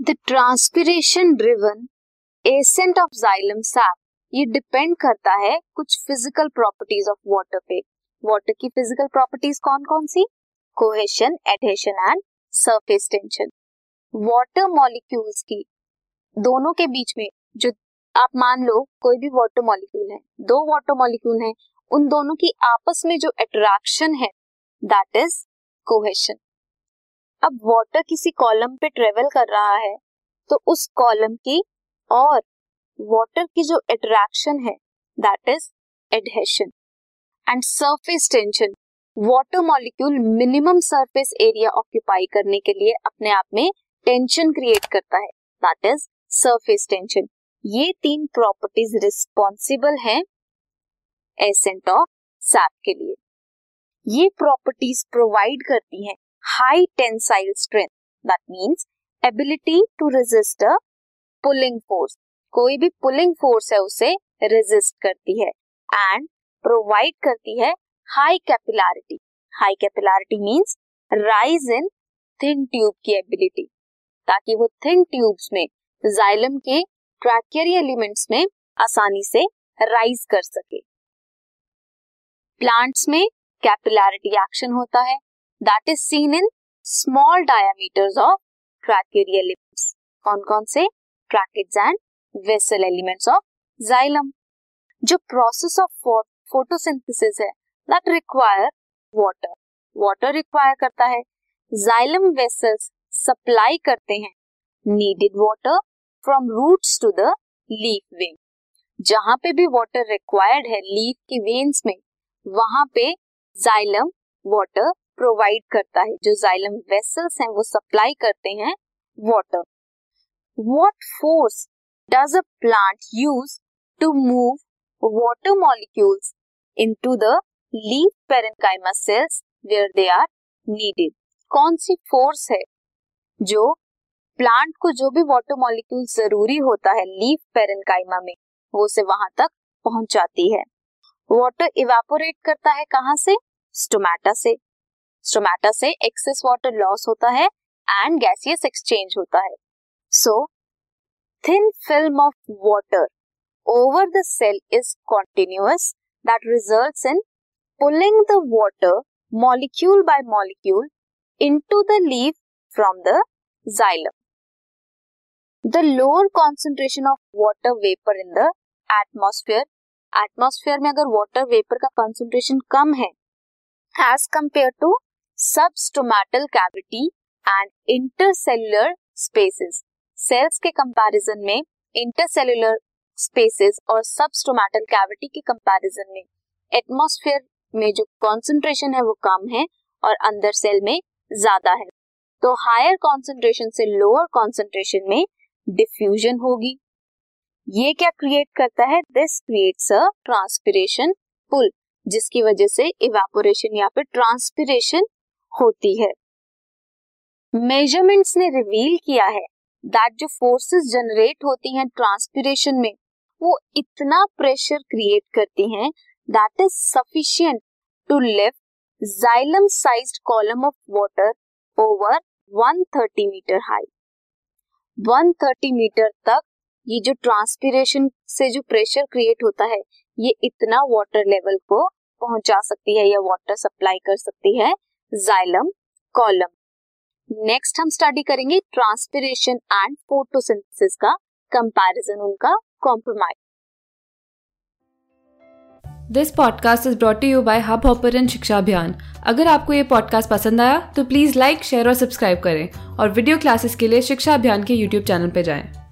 The transpiration driven ascent of xylem sap ये depend करता है कुछ फ़िज़िकल प्रॉपर्टीज़ ऑफ़ वाटर पे। वाटर की फ़िज़िकल प्रॉपर्टीज़ कौन कौन सी? Cohesion adhesion and surface tension water molecules की दोनों के बीच में जो आप मान लो कोई भी वाटर मॉलिक्यूल है, दो वाटर मॉलिक्यूल हैं, उन दोनों की आपस में जो अट्रैक्शन है दैट इज़ कोहेशन अब वाटर किसी कॉलम पे ट्रेवल कर रहा है तो उस कॉलम की और वाटर की जो अट्रैक्शन है that is adhesion and surface tension water molecule minimum surface area occupy करने के लिए अपने आप में टेंशन क्रिएट करता है दैट इज़ सरफेस टेंशन ये तीन प्रॉपर्टीज़ रिस्पॉन्सिबल हैं एसेंट ऑफ़ सैप के लिए. ये प्रॉपर्टीज़ प्रोवाइड करती हैं high tensile strength that means ability to resist a pulling force कोई भी पुलिंग फोर्स है उसे रेजिस्ट करती है एंड प्रोवाइड करती है high capillarity high capillarity means rise in thin tube की एबिलिटी ताकि वो थिन ट्यूब्स में जाइलम के ट्रैकियरी एलिमेंट्स में आसानी से राइज कर सके। प्लांट्स में कैपिलैरिटी एक्शन होता है। That is seen in small diameters of tracheary elements कौन कौन से? Tracheids and vessel elements of xylem जो प्रोसेस ऑफ़ फोटोसिंथेसिस है that require water water require करता है। जाइलम वेसल्स सप्लाई करते हैं। Needed water from roots to the leaf vein जहाँ पे भी वाटर रिक्वायर्ड है लीफ की वेन्स में, वहाँ पे जाइलम वाटर प्रोवाइड करता है, जो जाइलम वेसल्स हैं, वो सप्लाई करते हैं water what force does a plant use to move water molecules into the leaf parenchyma cells where they are needed कौन सी फोर्स है जो प्लांट को जो भी वाटर मॉलिक्यूल ज़रूरी होता है लीफ पेरेंकाइमा में, वो उसे वहाँ तक पहुंचाती है? वाटर इवेपोरेट करता है कहाँ से? स्टोमेटा से. स्टोमेटा से एक्सेस वाटर लॉस होता है एंड गैसियस एक्सचेंज होता है। So thin film of water over the cell is continuous that results in pulling the water molecule by molecule into the leaf from the xylem the lower concentration of water vapour in the atmosphere atmosphere में अगर water vapour का concentration कम है as compared to substomatal cavity and intercellular spaces cells के comparison में intercellular spaces और substomatal cavity के comparison में एटमॉस्फेयर में जो कॉन्सेंट्रेशन है वो कम है और अंदर सेल में ज़्यादा है। तो हायर कॉन्सेंट्रेशन से लोअर कॉन्सेंट्रेशन में डिफ्यूजन होगी। ये क्या क्रिएट करता है? This creates a transpiration pull जिसकी वजह से इवेपोरेशन या फिर ट्रांसपिरेशन होती है। मेजरमेंट्स ने रिवील किया है दैट जो फोर्सेस जनरेट होती हैं ट्रांसपिरेशन में, वो इतना प्रेशर क्रिएट करती हैं that is sufficient to lift xylem sized column of water over 130 metre high 130 metre तक ये जो ट्रांसपिरेशन से जो प्रेशर क्रिएट होता है, ये इतना वाटर लेवल को पहुँचा सकती है या वाटर सप्लाई कर सकती है जाइलम कॉलम नेक्स्ट हम स्टडी करेंगे ट्रांसपिरेशन एंड फोटोसिंथेसिस का कंपैरिजन उनका compromise this podcast is brought you by Hubhopper Shiksha Abhiyan अगर आपको ये पॉडकास्ट पसंद आया तो प्लीज़ लाइक शेयर और सब्सक्राइब करें और वीडियो क्लासेस के लिए शिक्षा अभियान के यूट्यूब चैनल पर जाएँ।